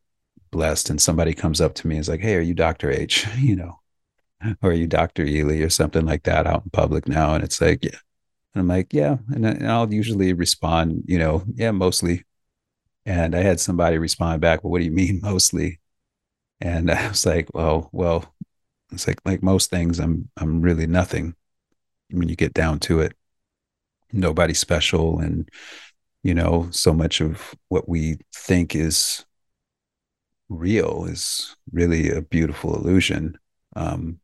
blessed, and somebody comes up to me and is like, "Hey, are you Doctor H?" You know, or are you Doctor Ealy or something like that out in public now? And it's like, yeah, and I'm like, yeah. And, and I'll usually respond, you know, yeah, mostly. And I had somebody respond back, well, what do you mean mostly? And I was like, well, well, it's like like most things, I'm I'm really nothing when you get down to it. Nobody special, and you know, so much of what we think is real is really a beautiful illusion. Um,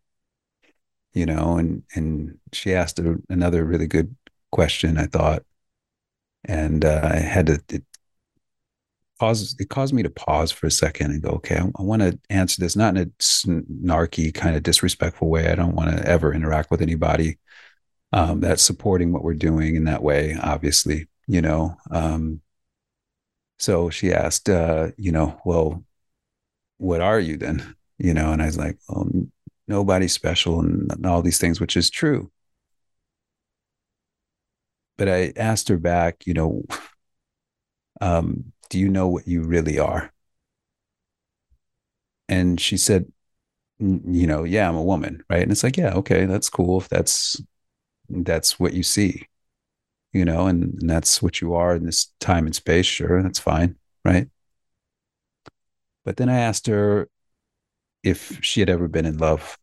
you know, and and she asked another really good question, I thought. And uh, I had to, it it caused me to pause for a second and go, okay, I, I want to answer this, not in a snarky, kind of disrespectful way. I don't want to ever interact with anybody um, that's supporting what we're doing in that way, obviously, you know. Um, so she asked, uh, you know, well, what are you then? You know, and I was like, well, nobody special and, and all these things, which is true but I asked her back, you know, um, do you know what you really are? And she said, you know, yeah, I'm a woman, right? And it's like, yeah, okay, that's cool. If that's that's what you see, you know, and, and that's what you are in this time and space, sure, that's fine, right? But then I asked her if she had ever been in love.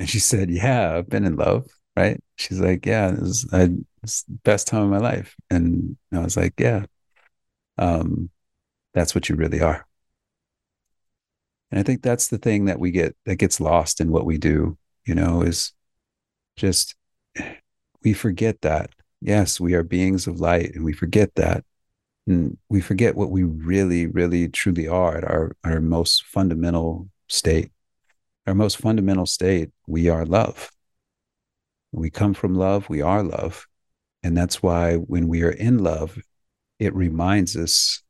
And she said, Yeah, I've been in love right? She's like, yeah, I, it's best time of my life. And I was like, yeah, um, that's what you really are. And I think that's the thing that we get that gets lost in what we do, you know, is just we forget that. Yes, we are beings of light and we forget that. And we forget what we really, really, truly are at our, our most fundamental state. Our most fundamental state, we are love we come from love, we are love. And that's why when we are in love, it reminds us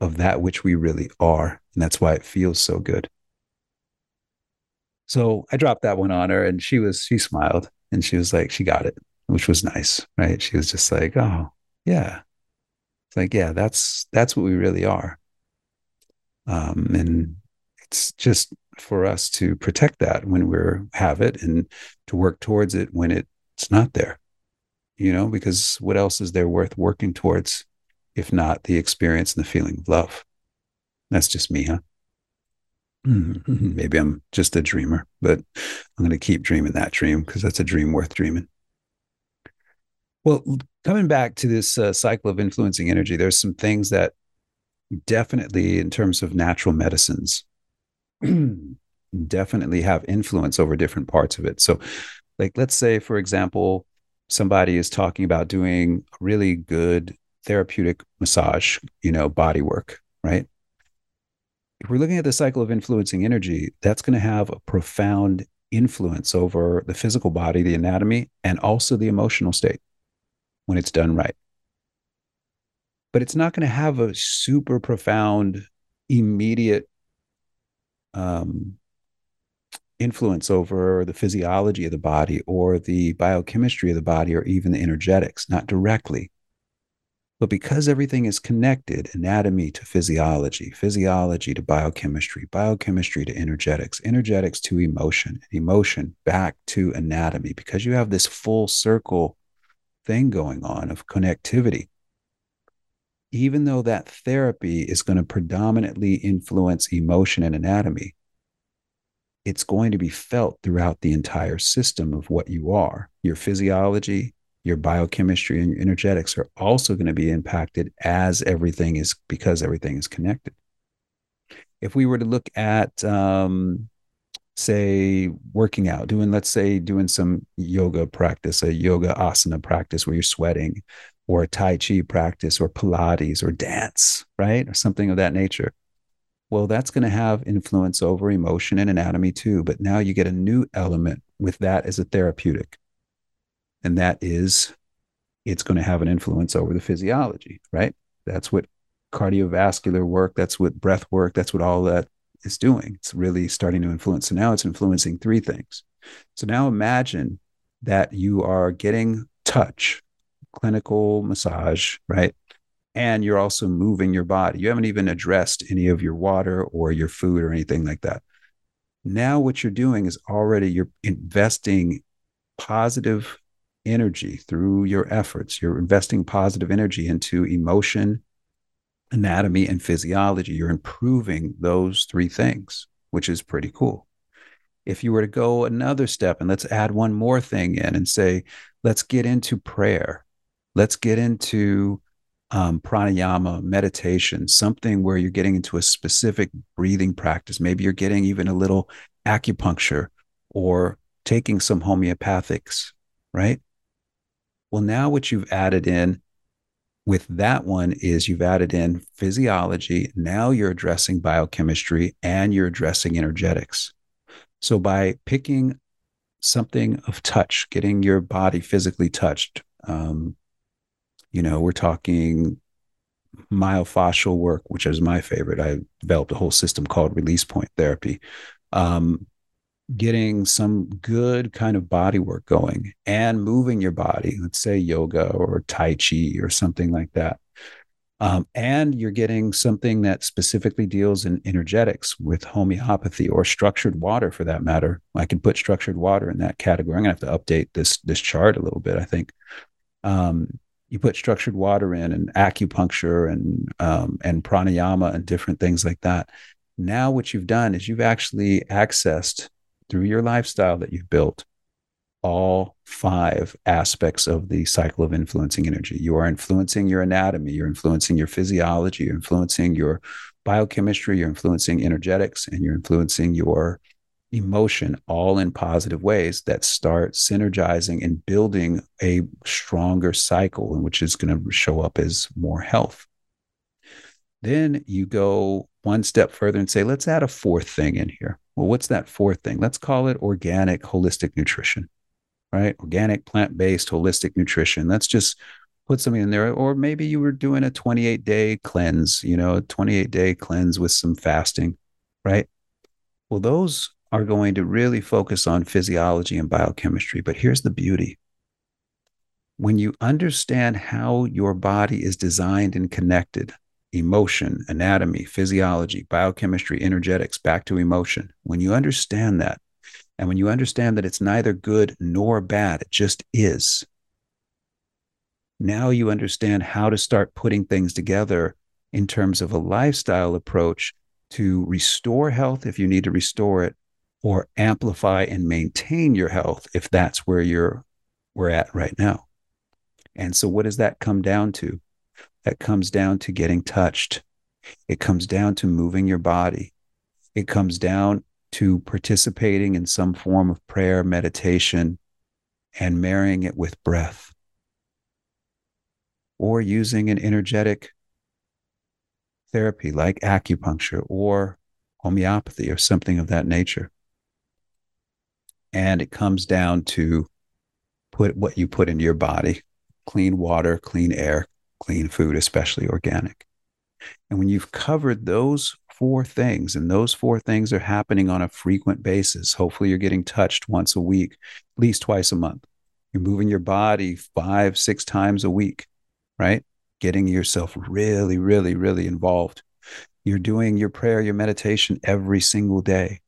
of that which we really are. And that's why it feels so good. So I dropped that one on her and she was, she smiled and she was like, she got it, which was nice. Right. She was just like, oh, yeah. It's like, yeah, that's, that's what we really are. Um, and it's just for us to protect that when we have it and to work towards it when it's not there you know because what else is there worth working towards if not the experience and the feeling of love That's just me, huh? Maybe I'm just a dreamer, but I'm going to keep dreaming that dream because that's a dream worth dreaming. Well, coming back to this uh, cycle of influencing energy, there's some things that definitely, in terms of natural medicines, definitely have influence over different parts of it. So, like, let's say, for example, somebody is talking about doing really good therapeutic massage, you know, body work, right? If we're looking at the cycle of influencing energy, that's going to have a profound influence over the physical body, the anatomy, and also the emotional state when it's done right. But it's not going to have a super profound, immediate um, influence over the physiology of the body or the biochemistry of the body or even the energetics, not directly. But because everything is connected anatomy to physiology, physiology to biochemistry, biochemistry to energetics, energetics to emotion, emotion back to anatomy, because you have this full circle thing going on of connectivity. Even though that therapy is going to predominantly influence emotion and anatomy, it's going to be felt throughout the entire system of what you are. Your physiology, your biochemistry, and your energetics are also going to be impacted as everything is because everything is connected. If we were to look at um, say working out doing let's say doing some yoga practice a yoga asana practice where you're sweating or a tai chi practice or pilates or dance right or something of that nature well that's going to have influence over emotion and anatomy too but now you get a new element with that as a therapeutic and that is it's going to have an influence over the physiology right that's what cardiovascular work that's what breath work that's what all that is doing. It's really starting to influence. So now it's influencing three things. So now imagine that you are getting touch, clinical massage, right? And you're also moving your body. You haven't even addressed any of your water or your food or anything like that. Now, what you're doing is already you're investing positive energy through your efforts. You're investing positive energy into emotion, anatomy and physiology. You're improving those three things, which is pretty cool. If you were to go another step and let's add one more thing in and say, let's get into prayer, let's get into um, pranayama, meditation, something where you're getting into a specific breathing practice. Maybe you're getting even a little acupuncture or taking some homeopathics, right? Well, now what you've added in with that one is you've added in physiology. Now you're addressing biochemistry and you're addressing energetics. So by picking something of touch, getting your body physically touched, um, you know, we're talking myofascial work, which is my favorite. I developed a whole system called release point therapy. Um, getting some good kind of body work going and moving your body, let's say yoga or Tai Chi or something like that. Um, and you're getting something that specifically deals in energetics with homeopathy or structured water for that matter. I can put structured water in that category. I'm gonna have to update this this chart a little bit, I think. Um, you put structured water in and acupuncture and um, and pranayama and different things like that. Now what you've done is you've actually accessed through your lifestyle that you've built all five aspects of the cycle of influencing energy. You are influencing your anatomy, you're influencing your physiology, you're influencing your biochemistry, you're influencing energetics, and you're influencing your emotion all in positive ways that start synergizing and building a stronger cycle, which is going to show up as more health. Then you go one step further and say, let's add a fourth thing in here. Well, what's that fourth thing? Let's call it organic holistic nutrition, right? Organic plant based holistic nutrition. Let's just put something in there. Or maybe you were doing a 28 day cleanse, you know, a 28 day cleanse with some fasting, right? Well, those are going to really focus on physiology and biochemistry. But here's the beauty when you understand how your body is designed and connected, emotion, anatomy, physiology, biochemistry, energetics, back to emotion. When you understand that, and when you understand that it's neither good nor bad, it just is, now you understand how to start putting things together in terms of a lifestyle approach to restore health if you need to restore it or amplify and maintain your health if that's where you're we're at right now. And so what does that come down to? That comes down to getting touched. It comes down to moving your body. It comes down to participating in some form of prayer, meditation, and marrying it with breath. Or using an energetic therapy like acupuncture or homeopathy or something of that nature. And it comes down to put what you put into your body clean water, clean air, clean food, especially organic. And when you've covered those four things, and those four things are happening on a frequent basis, hopefully you're getting touched once a week, at least twice a month. You're moving your body five, six times a week, right? Getting yourself really, really, really involved. You're doing your prayer, your meditation every single day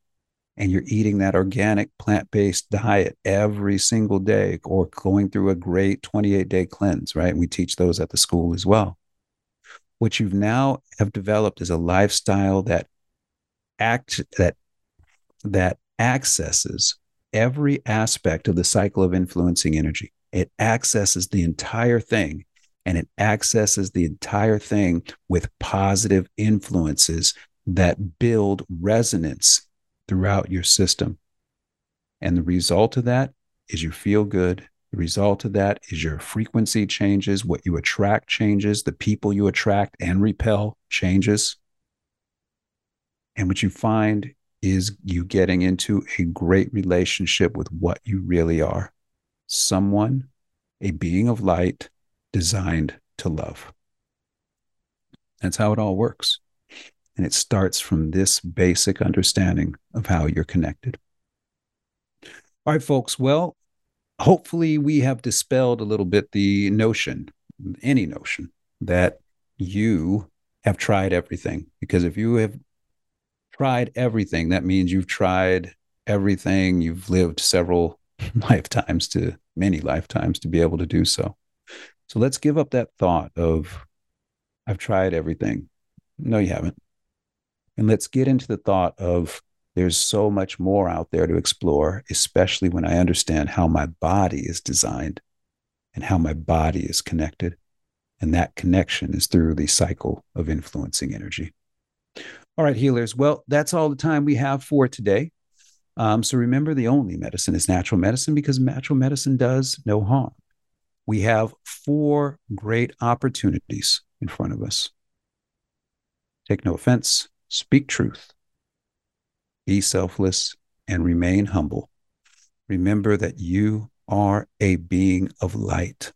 and you're eating that organic plant based diet every single day or going through a great 28 day cleanse, right? We teach those at the school as well. What you've now have developed is a lifestyle that act that that accesses every aspect of the cycle of influencing energy. It accesses the entire thing and it accesses the entire thing with positive influences that build resonance throughout your system. And the result of that is you feel good. The result of that is your frequency changes, what you attract changes, the people you attract and repel changes. And what you find is you getting into a great relationship with what you really are someone, a being of light designed to love. That's how it all works. And it starts from this basic understanding of how you're connected. All right, folks. Well, hopefully, we have dispelled a little bit the notion, any notion, that you have tried everything. Because if you have tried everything, that means you've tried everything. You've lived several lifetimes to many lifetimes to be able to do so. So let's give up that thought of, I've tried everything. No, you haven't. And let's get into the thought of there's so much more out there to explore, especially when I understand how my body is designed and how my body is connected. And that connection is through the cycle of influencing energy. All right, healers. Well, that's all the time we have for today. Um, so remember, the only medicine is natural medicine because natural medicine does no harm. We have four great opportunities in front of us. Take no offense, Speak truth. Be selfless and remain humble. Remember that you are a being of light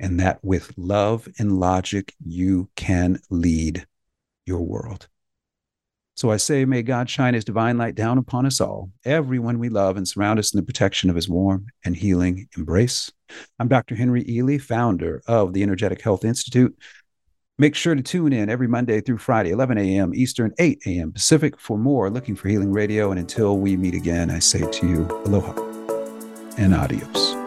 and that with love and logic, you can lead your world. So I say, may God shine his divine light down upon us all, everyone we love, and surround us in the protection of his warm and healing embrace. I'm Dr. Henry Ealy, founder of the Energetic Health Institute. Make sure to tune in every Monday through Friday, 11 a.m. Eastern, 8 a.m. Pacific for more Looking for Healing Radio. And until we meet again, I say to you, aloha and adios.